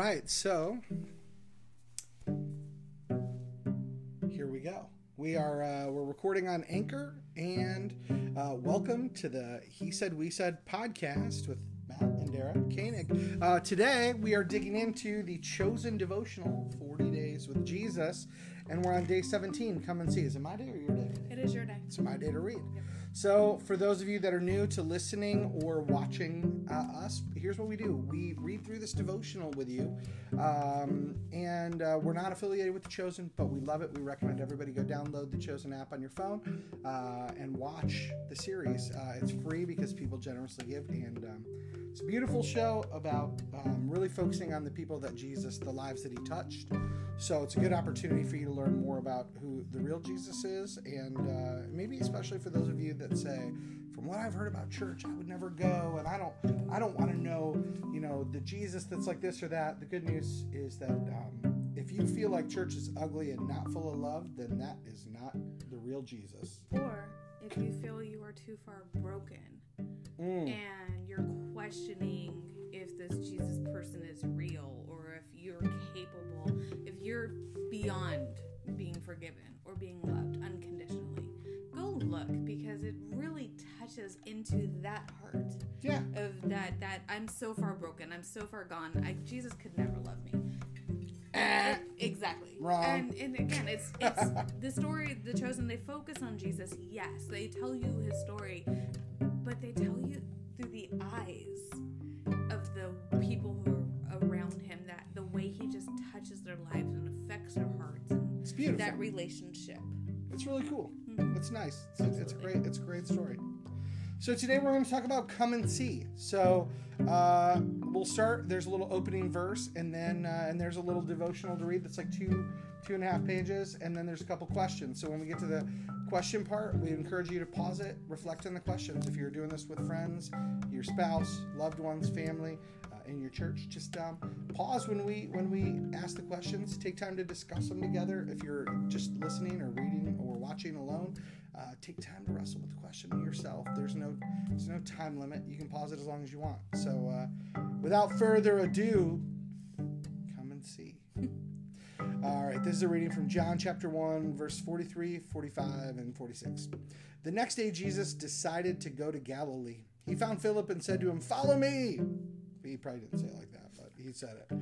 right, so here we go. We are uh, we're recording on Anchor, and uh, welcome to the He Said We Said podcast with Matt and Dara Koenig. Uh, today we are digging into the chosen devotional, 40 Days with Jesus, and we're on day 17. Come and see. Is it my day or your day? It is your day. It's my day to read. So, for those of you that are new to listening or watching uh, us, here's what we do we read through this devotional with you. Um, and uh, we're not affiliated with The Chosen, but we love it. We recommend everybody go download the Chosen app on your phone uh, and watch the series. Uh, it's free because people generously give. And um, it's a beautiful show about um, really focusing on the people that Jesus, the lives that he touched. So it's a good opportunity for you to learn more about who the real Jesus is, and uh, maybe especially for those of you that say, "From what I've heard about church, I would never go, and I don't, I don't want to know, you know, the Jesus that's like this or that." The good news is that um, if you feel like church is ugly and not full of love, then that is not the real Jesus. Or if you feel you are too far broken Mm. and you're questioning if this Jesus person is real or if you're capable, if you're beyond being forgiven or being loved unconditionally, go look because it really touches into that heart Yeah, of that that I'm so far broken, I'm so far gone. I, Jesus could never love me. Eh. Exactly. Wrong. And and again, it's it's the story. The chosen. They focus on Jesus. Yes, they tell you his story, but they tell you through the eyes of the people who are around him. That the way he just touches their lives and affects their hearts. And it's beautiful. that relationship. It's really cool. Mhm. It's nice. It's, it's a great. It's a great story. So today we're going to talk about come and see. So uh, we'll start. There's a little opening verse, and then uh, and there's a little devotional to read that's like two two and a half pages, and then there's a couple questions. So when we get to the question part, we encourage you to pause it, reflect on the questions. If you're doing this with friends, your spouse, loved ones, family. Uh, in your church, just um, pause when we when we ask the questions. Take time to discuss them together. If you're just listening or reading or watching alone, uh, take time to wrestle with the question yourself. There's no there's no time limit. You can pause it as long as you want. So, uh, without further ado. All right, this is a reading from John chapter 1, verse 43, 45, and 46. The next day, Jesus decided to go to Galilee. He found Philip and said to him, Follow me. He probably didn't say it like that, but he said it.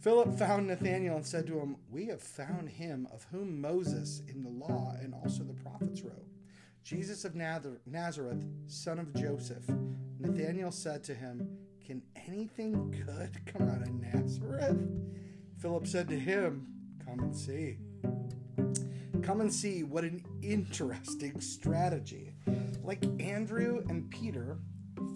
Philip found Nathanael and said to him, We have found him of whom Moses in the law and also the prophets wrote. Jesus of Nazareth, son of Joseph. Nathanael said to him, Can anything good come out of Nazareth? Philip said to him, Come and see. Come and see what an interesting strategy. Like Andrew and Peter,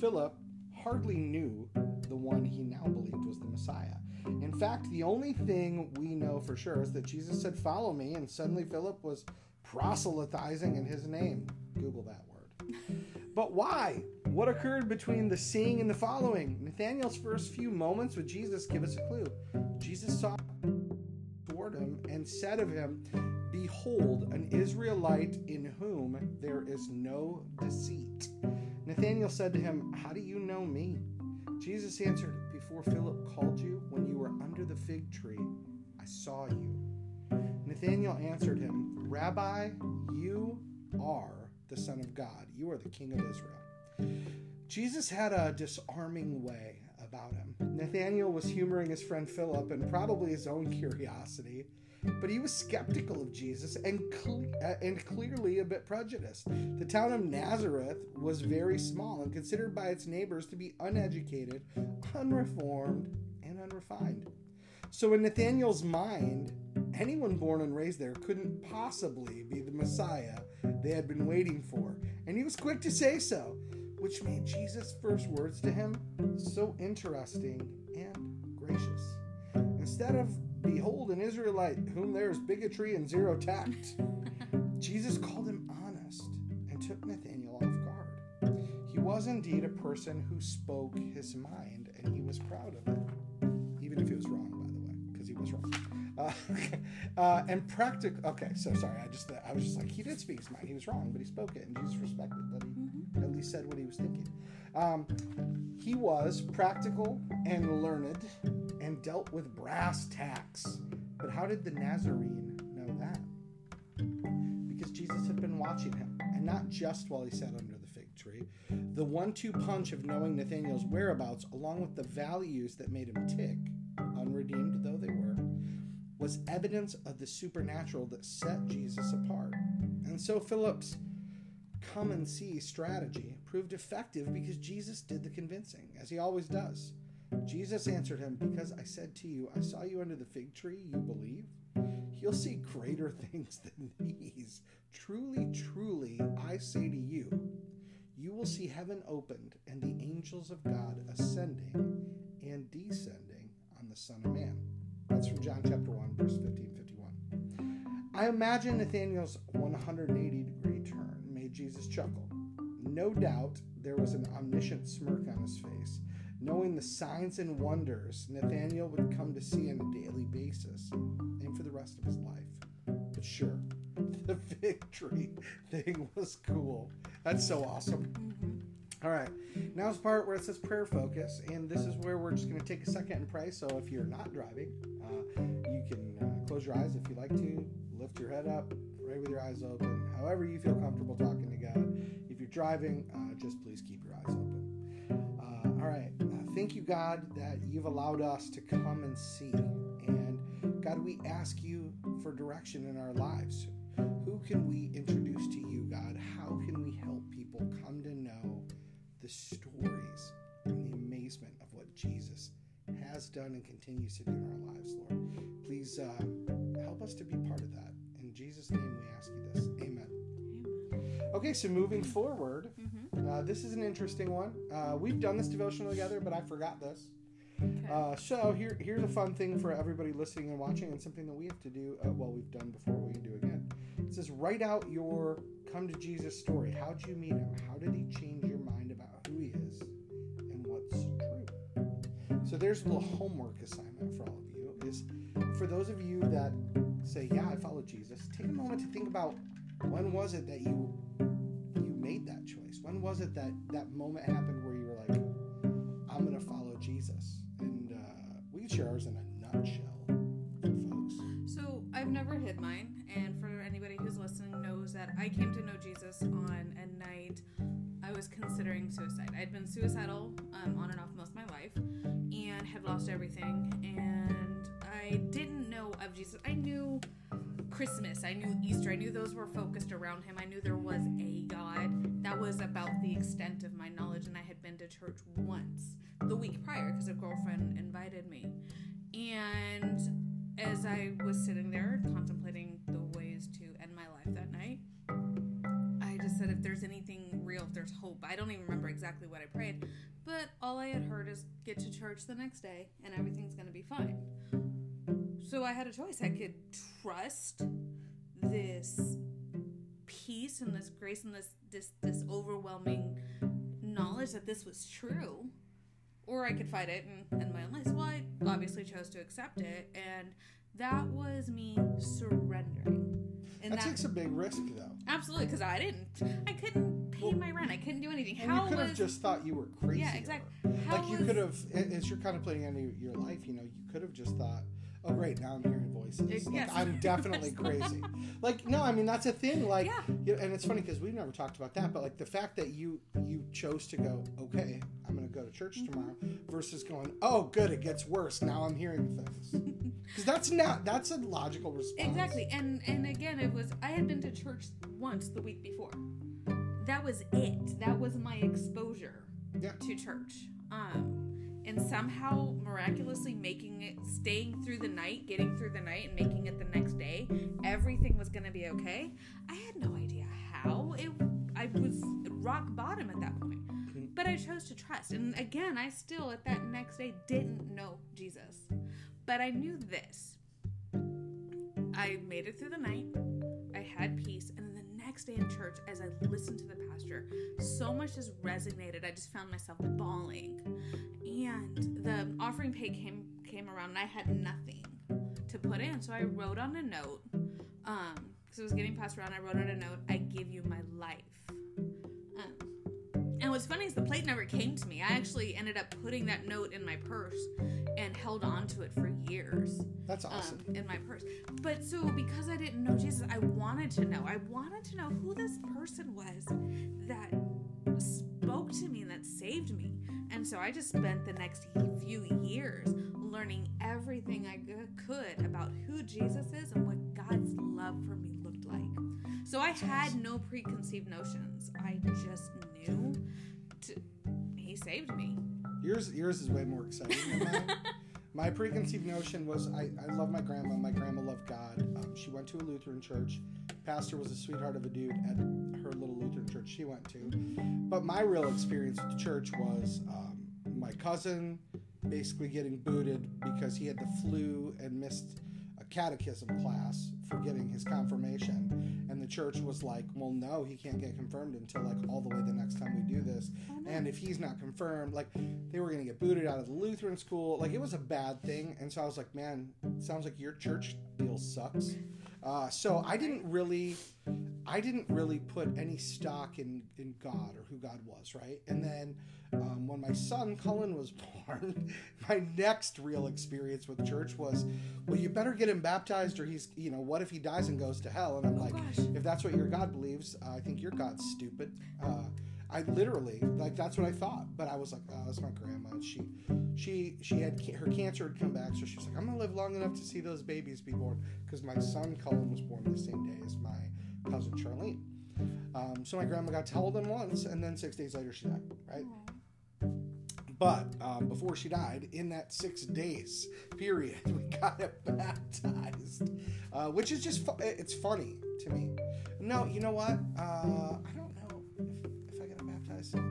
Philip hardly knew the one he now believed was the Messiah. In fact, the only thing we know for sure is that Jesus said, Follow me, and suddenly Philip was proselytizing in his name. Google that word. But why? What occurred between the seeing and the following? Nathanael's first few moments with Jesus give us a clue. Jesus saw and said of him, Behold, an Israelite in whom there is no deceit. Nathanael said to him, How do you know me? Jesus answered, Before Philip called you, when you were under the fig tree, I saw you. Nathanael answered him, Rabbi, you are the Son of God. You are the King of Israel. Jesus had a disarming way about him. Nathanael was humoring his friend Philip and probably his own curiosity, but he was skeptical of Jesus and, cle- uh, and clearly a bit prejudiced. The town of Nazareth was very small and considered by its neighbors to be uneducated, unreformed, and unrefined. So, in Nathaniel's mind, anyone born and raised there couldn't possibly be the Messiah they had been waiting for, and he was quick to say so, which made Jesus' first words to him so interesting and gracious. Instead of, Behold, an Israelite whom there is bigotry and zero tact, Jesus called him honest and took Nathanael off guard. He was indeed a person who spoke his mind, and he was proud of it, even if he was wrong, by the way, because he was wrong. Uh, uh, and practical. Okay, so sorry. I just I was just like he did speak his mind. He was wrong, but he spoke it, and Jesus respected that he at least said what he was thinking. Um, he was practical and learned and dealt with brass tacks. But how did the Nazarene know that? Because Jesus had been watching him, and not just while he sat under the fig tree. The one two punch of knowing Nathanael's whereabouts, along with the values that made him tick, unredeemed though they were, was evidence of the supernatural that set Jesus apart. And so Philip's come and see strategy proved effective because Jesus did the convincing, as he always does. Jesus answered him, Because I said to you, I saw you under the fig tree, you believe? You'll see greater things than these. Truly, truly, I say to you, you will see heaven opened and the angels of God ascending and descending on the Son of Man. That's from John chapter 1, verse 15 51. I imagine Nathanael's 180 degree turn made Jesus chuckle. No doubt there was an omniscient smirk on his face, knowing the signs and wonders Nathaniel would come to see on a daily basis and for the rest of his life. But sure, the victory thing was cool. That's so awesome. All right, now's the part where it says prayer focus, and this is where we're just going to take a second and pray. So if you're not driving, uh, you can uh, close your eyes if you like to, lift your head up, pray with your eyes open, however you feel comfortable talking to God. If you're driving, uh, just please keep your eyes open. Thank you, God, that you've allowed us to come and see. And God, we ask you for direction in our lives. Who can we introduce to you, God? How can we help people come to know the stories and the amazement of what Jesus has done and continues to do in our lives, Lord? Please uh, help us to be part of that. In Jesus' name we ask you this. Amen. Okay, so moving forward, uh, this is an interesting one. Uh, we've done this devotional together, but I forgot this. Okay. Uh, so here, here's a fun thing for everybody listening and watching, and something that we have to do. Uh, well, we've done before. We can do again. It says write out your come to Jesus story. How'd you meet him? How did he change your mind about who he is and what's true? So there's a little homework assignment for all of you. Is for those of you that say, "Yeah, I follow Jesus." Take a moment to think about when was it that you you made that choice. When was it that that moment happened where you were like, "I'm to follow Jesus"? And uh, we can share ours in a nutshell folks. So I've never hid mine, and for anybody who's listening knows that I came to know Jesus on a night I was considering suicide. I'd been suicidal um, on and off most of my life, and had lost everything, and I didn't know of Jesus. I knew Christmas, I knew Easter, I knew those were focused around Him. I knew there was a God. That was about the extent of my knowledge, and I had been to church once the week prior because a girlfriend invited me. And as I was sitting there contemplating the ways to end my life that night, I just said, if there's anything real, if there's hope, I don't even remember exactly what I prayed, but all I had heard is get to church the next day and everything's going to be fine. So I had a choice. I could trust this peace and this grace and this this this overwhelming knowledge that this was true or I could fight it and end my own life. So I obviously chose to accept it, and that was me surrendering. And that, takes a big risk, though. absolutely because I didn't, I couldn't pay my rent, I couldn't do anything. How you could was have just thought you were crazy. Yeah, exactly. How like you was- could have, as you're contemplating on your life, you know, you could have just thought, "Oh, great, now I'm hearing voices. Ex- Like, yes. I'm definitely crazy." like, no, I mean that's a thing. Like, Yeah. you and it's funny because we've never talked about that, but like the fact that you you chose to go, "Okay, I'm going to go to church Mm-hmm. tomorrow," versus going, "Oh, good, it gets worse. Now I'm hearing things." Because that's not that's a logical response. Exactly. And and again it was I had been to church once the week before. That was it. That was my exposure Yeah. to church. Um and somehow miraculously making it staying through the night, getting through the night and making it the next day, everything was going to be okay. I had no idea how. It I was rock bottom at that point. But I chose to trust. And again, I still at that next day didn't know Jesus. But I knew this. I made it through the night. I had peace. And next day in church, as I listened to the pastor, so much just resonated. I just found myself bawling. And the offering pay came came around and I had nothing to put in. So I wrote on a note, um, because it was getting passed around, I wrote on a note, I give you my what's funny is the plate never came to me. I actually ended up putting that note in my purse and held on to it for years. That's awesome. Um, in my purse. But so because I didn't know Jesus, I wanted to know. I wanted to know who this person was that spoke to me and that saved me. And so I just spent the next few years learning everything I could about who Jesus is and what God's love for me looked like. So I had no preconceived notions. I just knew to, he saved me. Yours, yours is way more exciting than mine. my preconceived notion was I, I love my grandma. My grandma loved God. Um, she went to a Lutheran church. Pastor was a sweetheart of a dude at her little Lutheran church she went to. But my real experience with the church was um, my cousin basically getting booted because he had the flu and missed a catechism class for getting his confirmation. And the church was like well no he can't get confirmed until like all the way the next time we do this. And if he's not confirmed like they were going to get booted out of the lutheran school. Like it was a bad thing. And so i was like man sounds like your church deal sucks. Uh, so i didn't really i didn't really put any stock in in god or who god was right and then um, when my son Cullen was born, my next real experience with church was, well, you better get him baptized, or he's, you know, what if he dies and goes to hell? And I'm Oh, like, if that's what your God believes, uh, I think your God's stupid. Uh, I literally like that's what I thought, but I was like, oh, that's my grandma. And she, she, she had her cancer had come back, so she was like, I'm gonna live long enough to see those babies be born because my son Cullen was born the same day as my cousin Charlene. Um, so my grandma got told him once, and then six days later she died. Right. But um, before she died, in that six days period, we got it baptized, uh, which is just fu- it's funny to me. No, you know what? Uh, I don't know if, if I got baptized. No,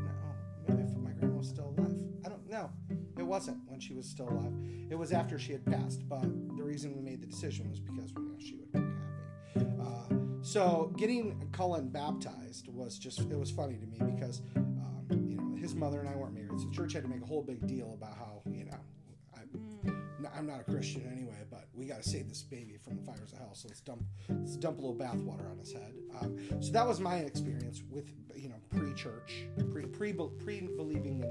maybe if my grandma was still alive. I don't know. It wasn't when she was still alive. It was after she had passed. But the reason we made the decision was because you so getting Cullen baptized was just it was funny to me because um, you know his mother and I weren't married, so the church had to make a whole big deal about how you know I'm not a Christian anyway, but we got to save this baby from the fires of hell. So let's dump let's dump a little bathwater on his head. Um, so that was my experience with you know pre-church, pre pre pre believing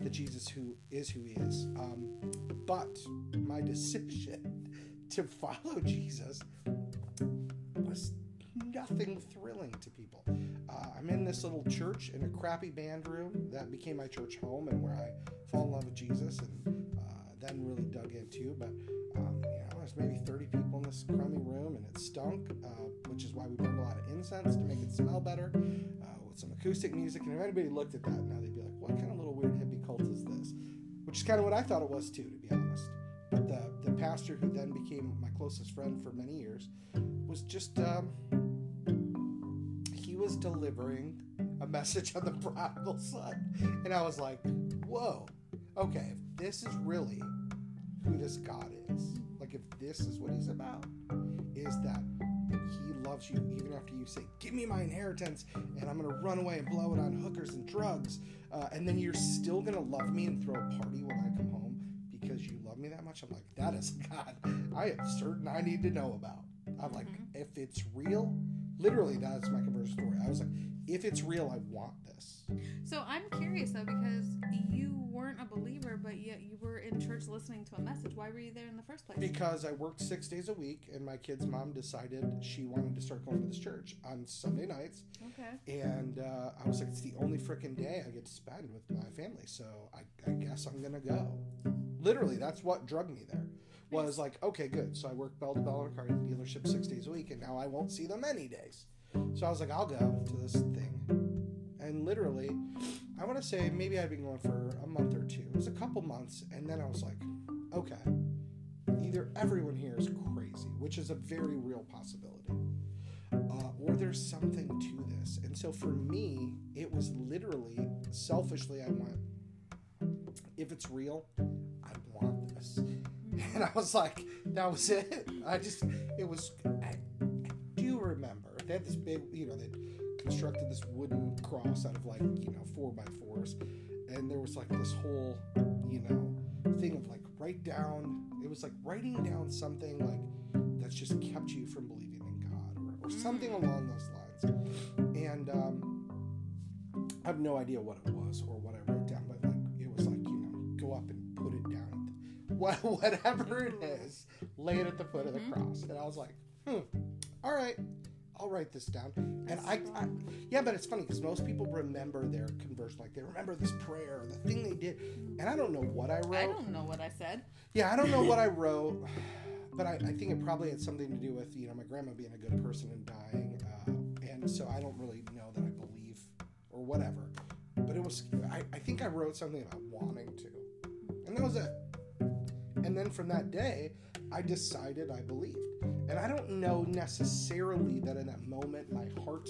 in the Jesus who is who he is. Um, but my decision to follow Jesus nothing thrilling to people. Uh, I'm in this little church in a crappy band room that became my church home and where I fall in love with Jesus and uh, then really dug into. But um, you know, there's maybe 30 people in this crummy room and it stunk, uh, which is why we burned a lot of incense to make it smell better uh, with some acoustic music. And if anybody looked at that now, they'd be like, what kind of little weird hippie cult is this? Which is kind of what I thought it was too, to be honest. But the, the pastor who then became my closest friend for many years was just um, was delivering a message on the prodigal son and i was like whoa okay if this is really who this god is like if this is what he's about is that he loves you even after you say give me my inheritance and i'm gonna run away and blow it on hookers and drugs uh, and then you're still gonna love me and throw a party when i come home because you love me that much? I'm like that is god i am certain i need to know about. I'm like if it's real literally that's my conversion story i was like if it's real i want this So I'm curious though because you weren't a believer, but yet you were in church listening to a message. Why were you there in the first place? because i worked six days a week and my kid's mom decided she wanted to start going to this church on sunday nights okay. and uh, i was like it's the only freaking day i get to spend with my family so I, I guess i'm gonna go literally that's what drug me there was like okay good. So i work bell to bell in a car dealership six days a week and now i won't see them any days. So i was like i'll go to this thing. And literally i want to say maybe i've been going for a month or two. It was a couple months and then i was like okay either everyone here is crazy which is a very real possibility uh, or there's something to this. And so for me, it was literally selfishly, I went, if it's real, I want this. And I was like, that was it. I just, it was, I, I do remember they had this big, you know, they constructed this wooden cross out of like, you know, four by fours. And there was like this whole, you know, thing of like write down, it was like writing down something like that's just kept you from believing in God or, or something along those lines. And um, I have no idea what it was. or what I wrote down, but like it down. At whatever it is, lay it at the foot of the cross. And I was like, hmm, all right, I'll write this down. And I, I yeah, but it's funny because most people remember their conversion, like they remember this prayer, the thing they did, and I don't know what I wrote. I don't know what I said. Yeah, I don't know what I wrote, but I, I think it probably had something to do with you know my grandma being a good person and dying, uh, and so I don't really know that I believe or whatever. But it was I, I think I wrote something about wanting to, and that was it. And then from that day, I decided I believed, and I don't know necessarily that in that moment my heart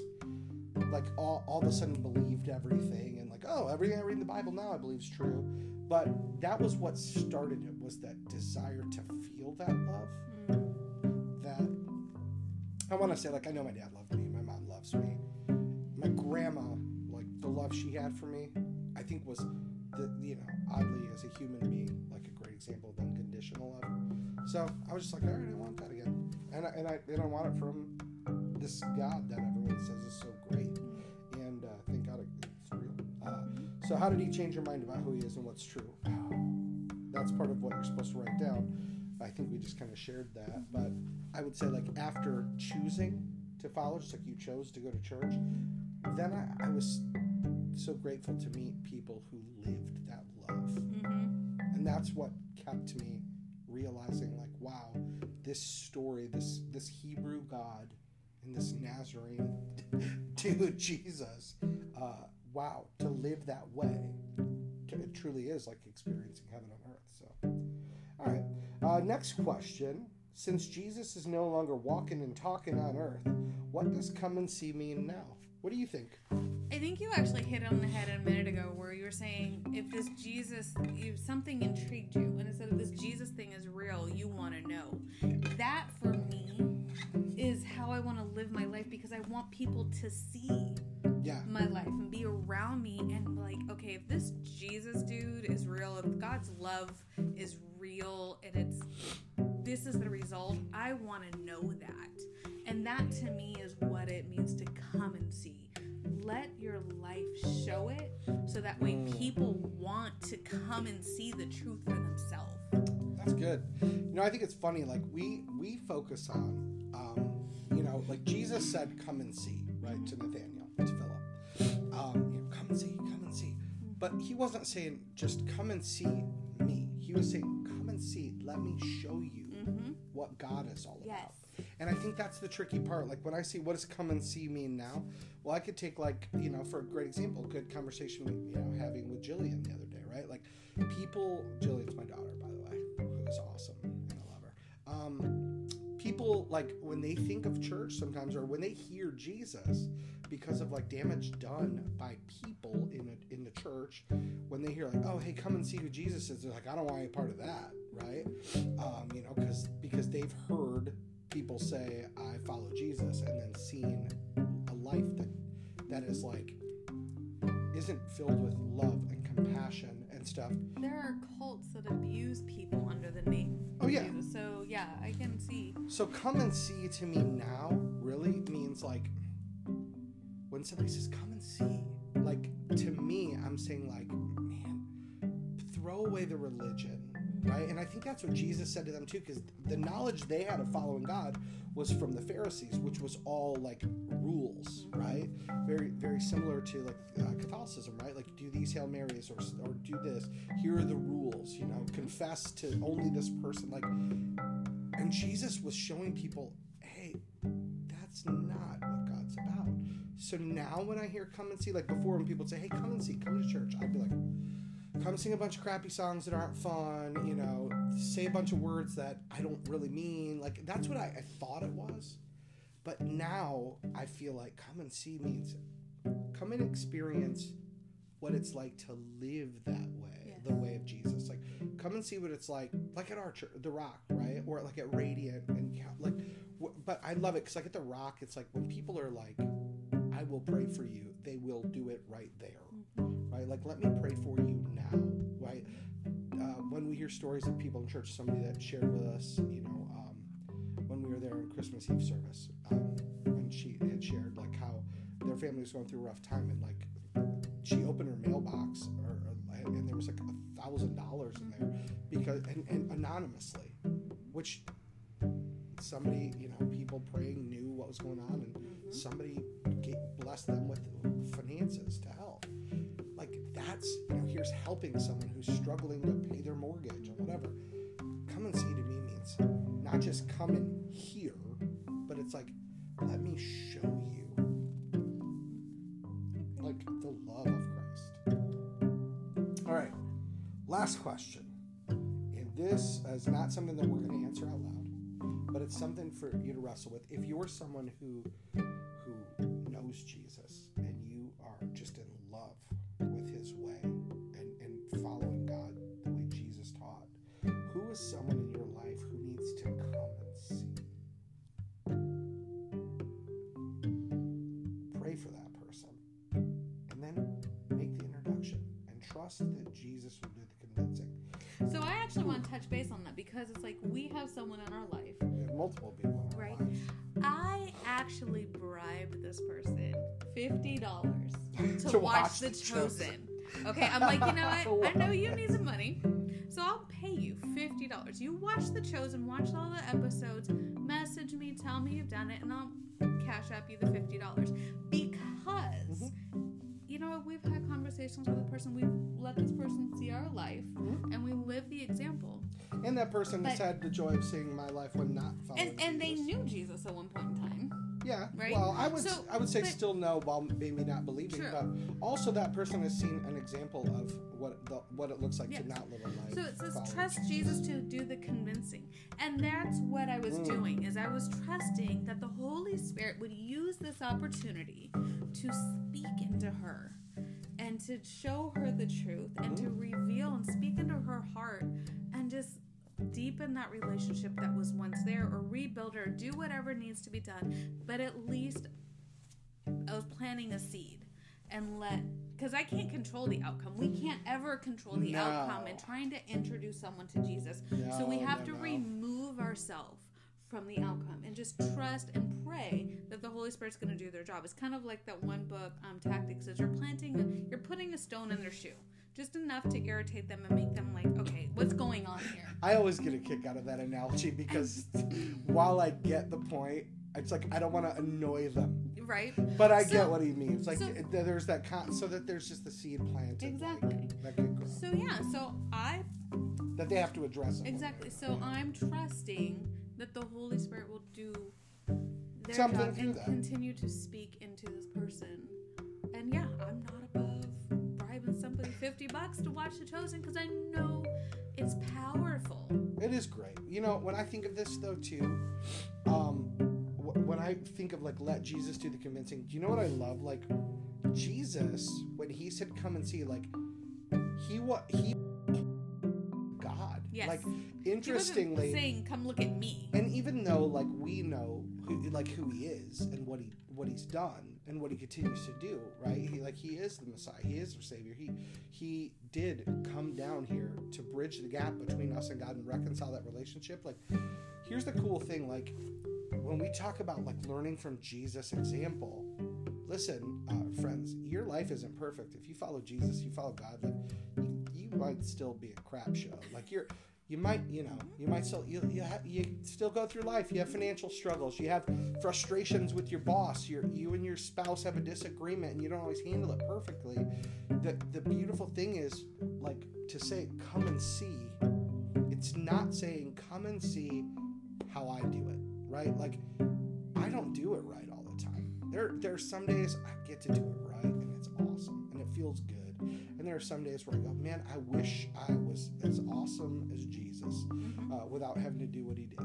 like all, all of a sudden believed everything and like oh everything i read in the bible now i believe is true. But that was what started it was that desire to feel that love that i want to say like i know my dad loved me my mom loves me. My grandma like the love she had for me i think was the you know oddly as a human being like a example of unconditional love so i was just like all right i want that again. And I, and I and i want it from this god that everyone says is so great. And uh, thank god it's real. Uh, so how did he change your mind about who he is and what's true? That's part of what you're supposed to write down. I think we just kind of shared that but i would say like after choosing to follow just like you chose to go to church then i, I was so grateful to meet people who lived. That's what kept me realizing like wow this story this this hebrew god and this nazarene dude jesus uh, wow to live that way it truly is like experiencing heaven on earth so. All right uh, next question. Since jesus is no longer walking and talking on earth what does come and see mean now what do you think I think you actually hit it on the head a minute ago where you were saying if this Jesus, if something intrigued you, and it said if this Jesus thing is real, you want to know. That for me is how I want to live my life because I want people to see yeah my life and be around me and like, okay, if this Jesus dude is real, if God's love is real and it's this is the result, I want to know that. And that to me is what it means to come and see. Let your life show it so that way people want to come and see the truth for themselves. That's good. You know, I think it's funny. Like we we focus on, um, you know, like Jesus said, "Come and see," right to Nathaniel, to Philip. Um, you know, come and see, come and see. But he wasn't saying just come and see me. He was saying, "Come and see. Let me show you Mm-hmm. what God is all Yes. about." And I think that's the tricky part. Like when I see what does come and see mean now? Well, I could take like you know for a great example, good conversation you know having with Jillian the other day, right? Like people, Jillian's my daughter, by the way, who is awesome and I love her. Um, people like when they think of church sometimes, or when they hear Jesus, because of like damage done by people in a, in the church, when they hear like, oh hey, come and see who Jesus is, they're like, I don't want any part of that, right? Um, you know, because because they've heard people say I follow Jesus and then seen a life that that is like isn't filled with love and compassion and stuff. There are cults that abuse people under the name. Oh, yeah. Jesus. So yeah, I can see. So come and see to me now really means like when somebody says come and see, like to me, I'm saying like, man, throw away the religion, right? And I think that's what Jesus said to them too, because the knowledge they had of following God was from the Pharisees, which was all like rules, right? Very, very similar to like uh, Catholicism, right? Like do these Hail Marys or or do this. Here are the rules, you know. Confess to only this person, like. And Jesus was showing people, hey, that's not what God's about. So now when I hear come and see, like before when people say, hey, come and see, come to church, I'd be like, come sing a bunch of crappy songs that aren't fun, you know, say a bunch of words that I don't really mean. Like that's what I, I thought it was. But now I feel like come and see means come and experience what it's like to live that way, Yes. the way of Jesus. Like come and see what it's like, like at Archer, the Rock, right, or like at Radiant, and like. But I love it because like at the Rock, it's like when people are like, "I will pray for you," they will do it right there, right? Like let me pray for you now, right? Uh, when we hear stories of people in church, somebody that shared with us, you know, um, when we were there on Christmas Eve service, um, and she had shared like how their family was going through a rough time, and like she opened her mailbox, or, or and there was like a thousand dollars in there because and, and anonymously, which somebody you know people praying knew what was going on and somebody blessed them with finances to help. Like that's you know here's helping someone who's struggling to pay their mortgage or whatever. Come and see to me means not just come and hear, but it's like let me show you like the love of Christ. All right, last question. And this is not something that we're going to answer out loud, but it's something for you to wrestle with. If you're someone who who knows Jesus that Jesus will do the convincing. So I actually want to touch base on that because it's like we have someone in our life. We have multiple people Right. lives. I actually bribed this person fifty dollars to, To watch, watch The The Chosen. Okay, I'm like, you know what? I know you need some money, so I'll pay you fifty dollars. You watch The Chosen, watch all the episodes, message me, tell me you've done it, and I'll cash up you the fifty dollars because. Mm-hmm. We've had conversations with a person. We've let this person see our life, Mhm. and we live the example. And that person has had the joy of seeing my life when not following And and they knew Jesus at one point in time. Yeah. right? Well, I would So, I would say but- still no while maybe not believing, True. but also that person has seen an example of what the, what it looks like Yes. to not live a life. So it says trust Jesus to do the convincing. And that's what I was Mm. doing is I was trusting that the Holy Spirit would use this opportunity to speak into her and to show her the truth and to reveal and speak into her heart and just deepen that relationship that was once there or rebuild her do whatever needs to be done but at least i was planting a seed and let because i can't control the outcome we can't ever control the No. outcome and trying to introduce someone to jesus so we have no, to no. remove ourselves from the outcome and just trust and pray that the holy spirit's going to do their job it's kind of like that one book um, tactics is you're planting you're putting a stone in their shoe just enough to irritate them and make them like okay what's going on here I always get a kick out of that analogy because while I get the point, it's like I don't want to annoy them, right but I So- get what he means. Like so- there's that con- so that there's just the seed planted, like, Exactly. that could grow, so yeah so i that they have to address. it. Exactly. So I'm trusting that the Holy Spirit will do their Something job and that. continue to speak into this person. And yeah, I'm not above bribing somebody 50 bucks to watch The Chosen because I know it's powerful. It is great. You know, when I think of this though too, um, wh- when I think of like let Jesus do the convincing, do you know what I love? Like Jesus, when he said come and see, like he what he. Yes. Like interestingly, saying, "Come look at me." and even though like we know who, like who he is and what he what he's done and what he continues to do, right? He like he is the Messiah. He is our Savior. He he did come down here to bridge the gap between us and God and reconcile that relationship. Like, here's the cool thing. Like, when we talk about like learning from Jesus' example, listen, uh, friends, your life isn't perfect. If you follow Jesus, you follow God. Like, might still be a crap show. Like you're. You might, you know, you might still, you, you, ha- you still go through life. You have financial struggles. You have frustrations with your boss. Your, you and your spouse have a disagreement, and you don't always handle it perfectly. The, the beautiful thing is, like, to say, come and see. It's not saying, come and see how I do it, right? Like, I don't do it right all the time. There, there are some days I get to do it right, and it's awesome, and it feels good. And there are some days where I go, man, I wish I was as awesome as Jesus uh, without having to do what he did.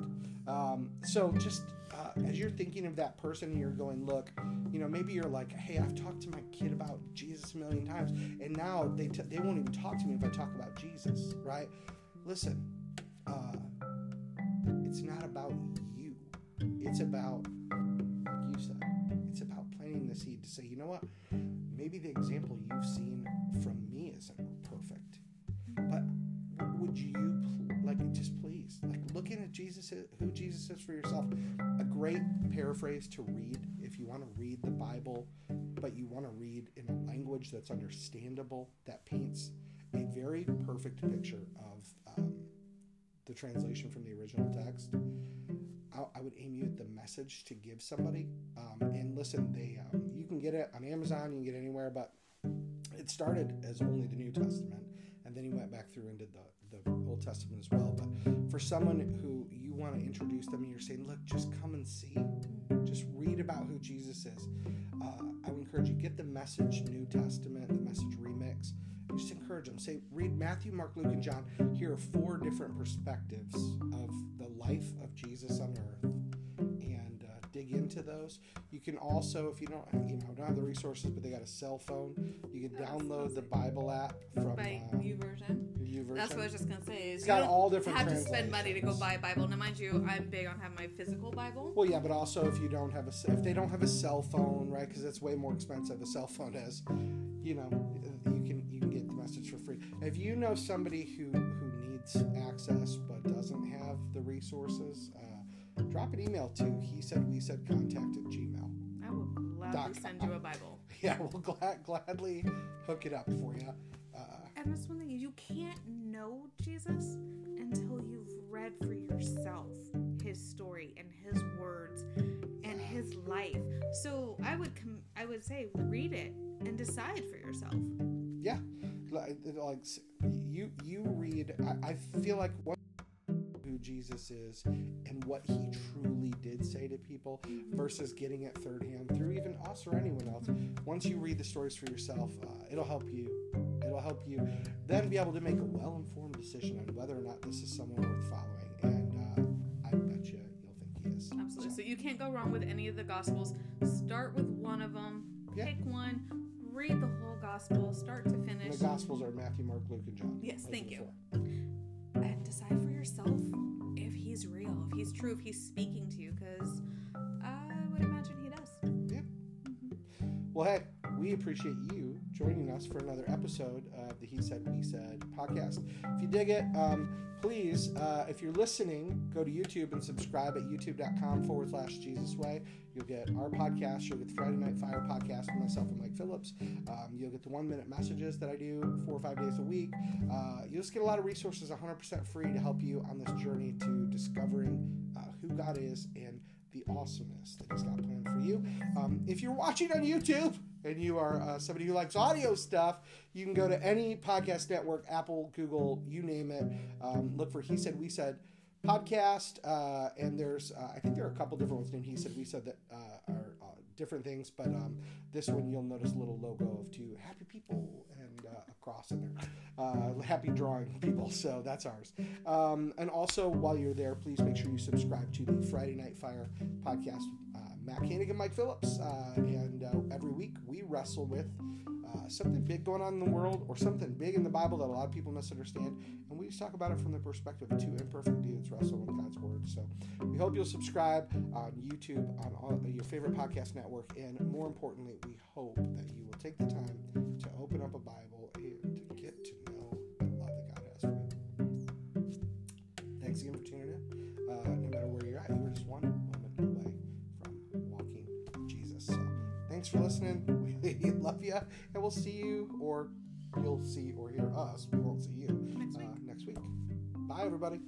Um, so just uh, as you're thinking of that person, and you're going, look, you know, maybe you're like, hey, I've talked to my kid about Jesus a million times, and now they t- they won't even talk to me if I talk about Jesus, right? Listen, uh, it's not about you. It's about, like you said, it's about planting the seed to say, you know what? Maybe the example you've seen from me isn't perfect, but would you, like, just please, like, looking at Jesus, who Jesus is for yourself, a great paraphrase to read if you want to read the Bible, but you want to read in a language that's understandable, that paints a very perfect picture of um, the translation from the original text. I, I, would aim you at the message to give somebody. Um, and listen, they um, you can get it on Amazon, you can get anywhere, but it started as only the New Testament, and then he went back through and did the, the Old Testament as well. But for someone who you want to introduce them and you're saying, look, just come and see, just read about who Jesus is, uh, I would encourage you get the message New Testament, the message remix. Just encourage them. Say, read Matthew, Mark, Luke, and John. Here are four different perspectives of the life of Jesus on earth and uh, dig into those. You can also, if you don't, you know, don't have the resources, but they got a cell phone, you can download the Bible app from by uh, YouVersion. YouVersion. That's what I was just gonna say. Is It's you got all different have to spend money to go buy a Bible. Now, mind you, I'm big on having my physical Bible. Well, yeah, but also if you don't have a, if they don't have a cell phone, right? Because it's way more expensive. A cell phone is, you know, If you know somebody who who needs access but doesn't have the resources, uh, drop an email to he said we said contact at gmail. I will gladly Doc. send you a Bible. Yeah, we'll glad, gladly hook it up for you. Uh, And that's one thing you can't know Jesus until you've read for yourself his story and his words and his life. So I would com- I would say read it and decide for yourself. yeah, like, like you you read. I, I feel like what who Jesus is and what he truly did say to people versus getting it third hand through even us or anyone else. Once you read the stories for yourself, uh, it'll help you. It'll help you then be able to make a well informed decision on whether or not this is someone worth following. And uh, I bet you you'll think he is. Absolutely. So you can't go wrong with any of the gospels. Start with one of them. Yeah. Pick one. Read the whole gospel, start to finish. the Gospels are Matthew, Mark, Luke, and John. Yes, thank you. before. and decide for yourself if he's real, if he's true, if he's speaking to you, because I would imagine he does. Mm-hmm. Well, hey, we appreciate you joining us for another episode of the He Said, We Said podcast. If you dig it, um, please, uh, if you're listening, go to YouTube and subscribe at youtube.com forward slash Jesus Way. You'll get our podcast. You'll get the Friday Night Fire podcast with myself and Mike Phillips. Um, you'll get the one minute messages that I do four or five days a week. Uh, you'll just get a lot of resources 100% free to help you on this journey to discovering uh, who God is and the awesomeness that He's got planned for you. Um, if you're watching on YouTube and you are uh, somebody who likes audio stuff, you can go to any podcast network, Apple, Google, you name it. Um, look for He Said, We Said podcast. Uh, and there's, uh, I think there are a couple different ones named He Said, We Said that uh, are uh, different things. But um, this one, you'll notice a little logo of two happy people cross in there. Uh, happy drawing people. So that's ours. Um, and also, while you're there, please make sure you subscribe to the Friday Night Fire podcast. Uh, Matt Koenig and Mike Phillips. Uh, and uh, every week we wrestle with uh, something big going on in the world or something big in the Bible that a lot of people misunderstand. And we just talk about it from the perspective of two imperfect dudes wrestling with God's Word. So we hope you'll subscribe on YouTube, on all, your favorite podcast network. And more importantly, we hope that you will take the time to open up a Bible and thanks for listening. We love you, and we'll see you, or you'll see or hear us. We won't see you Next week. uh, next week. Bye, everybody.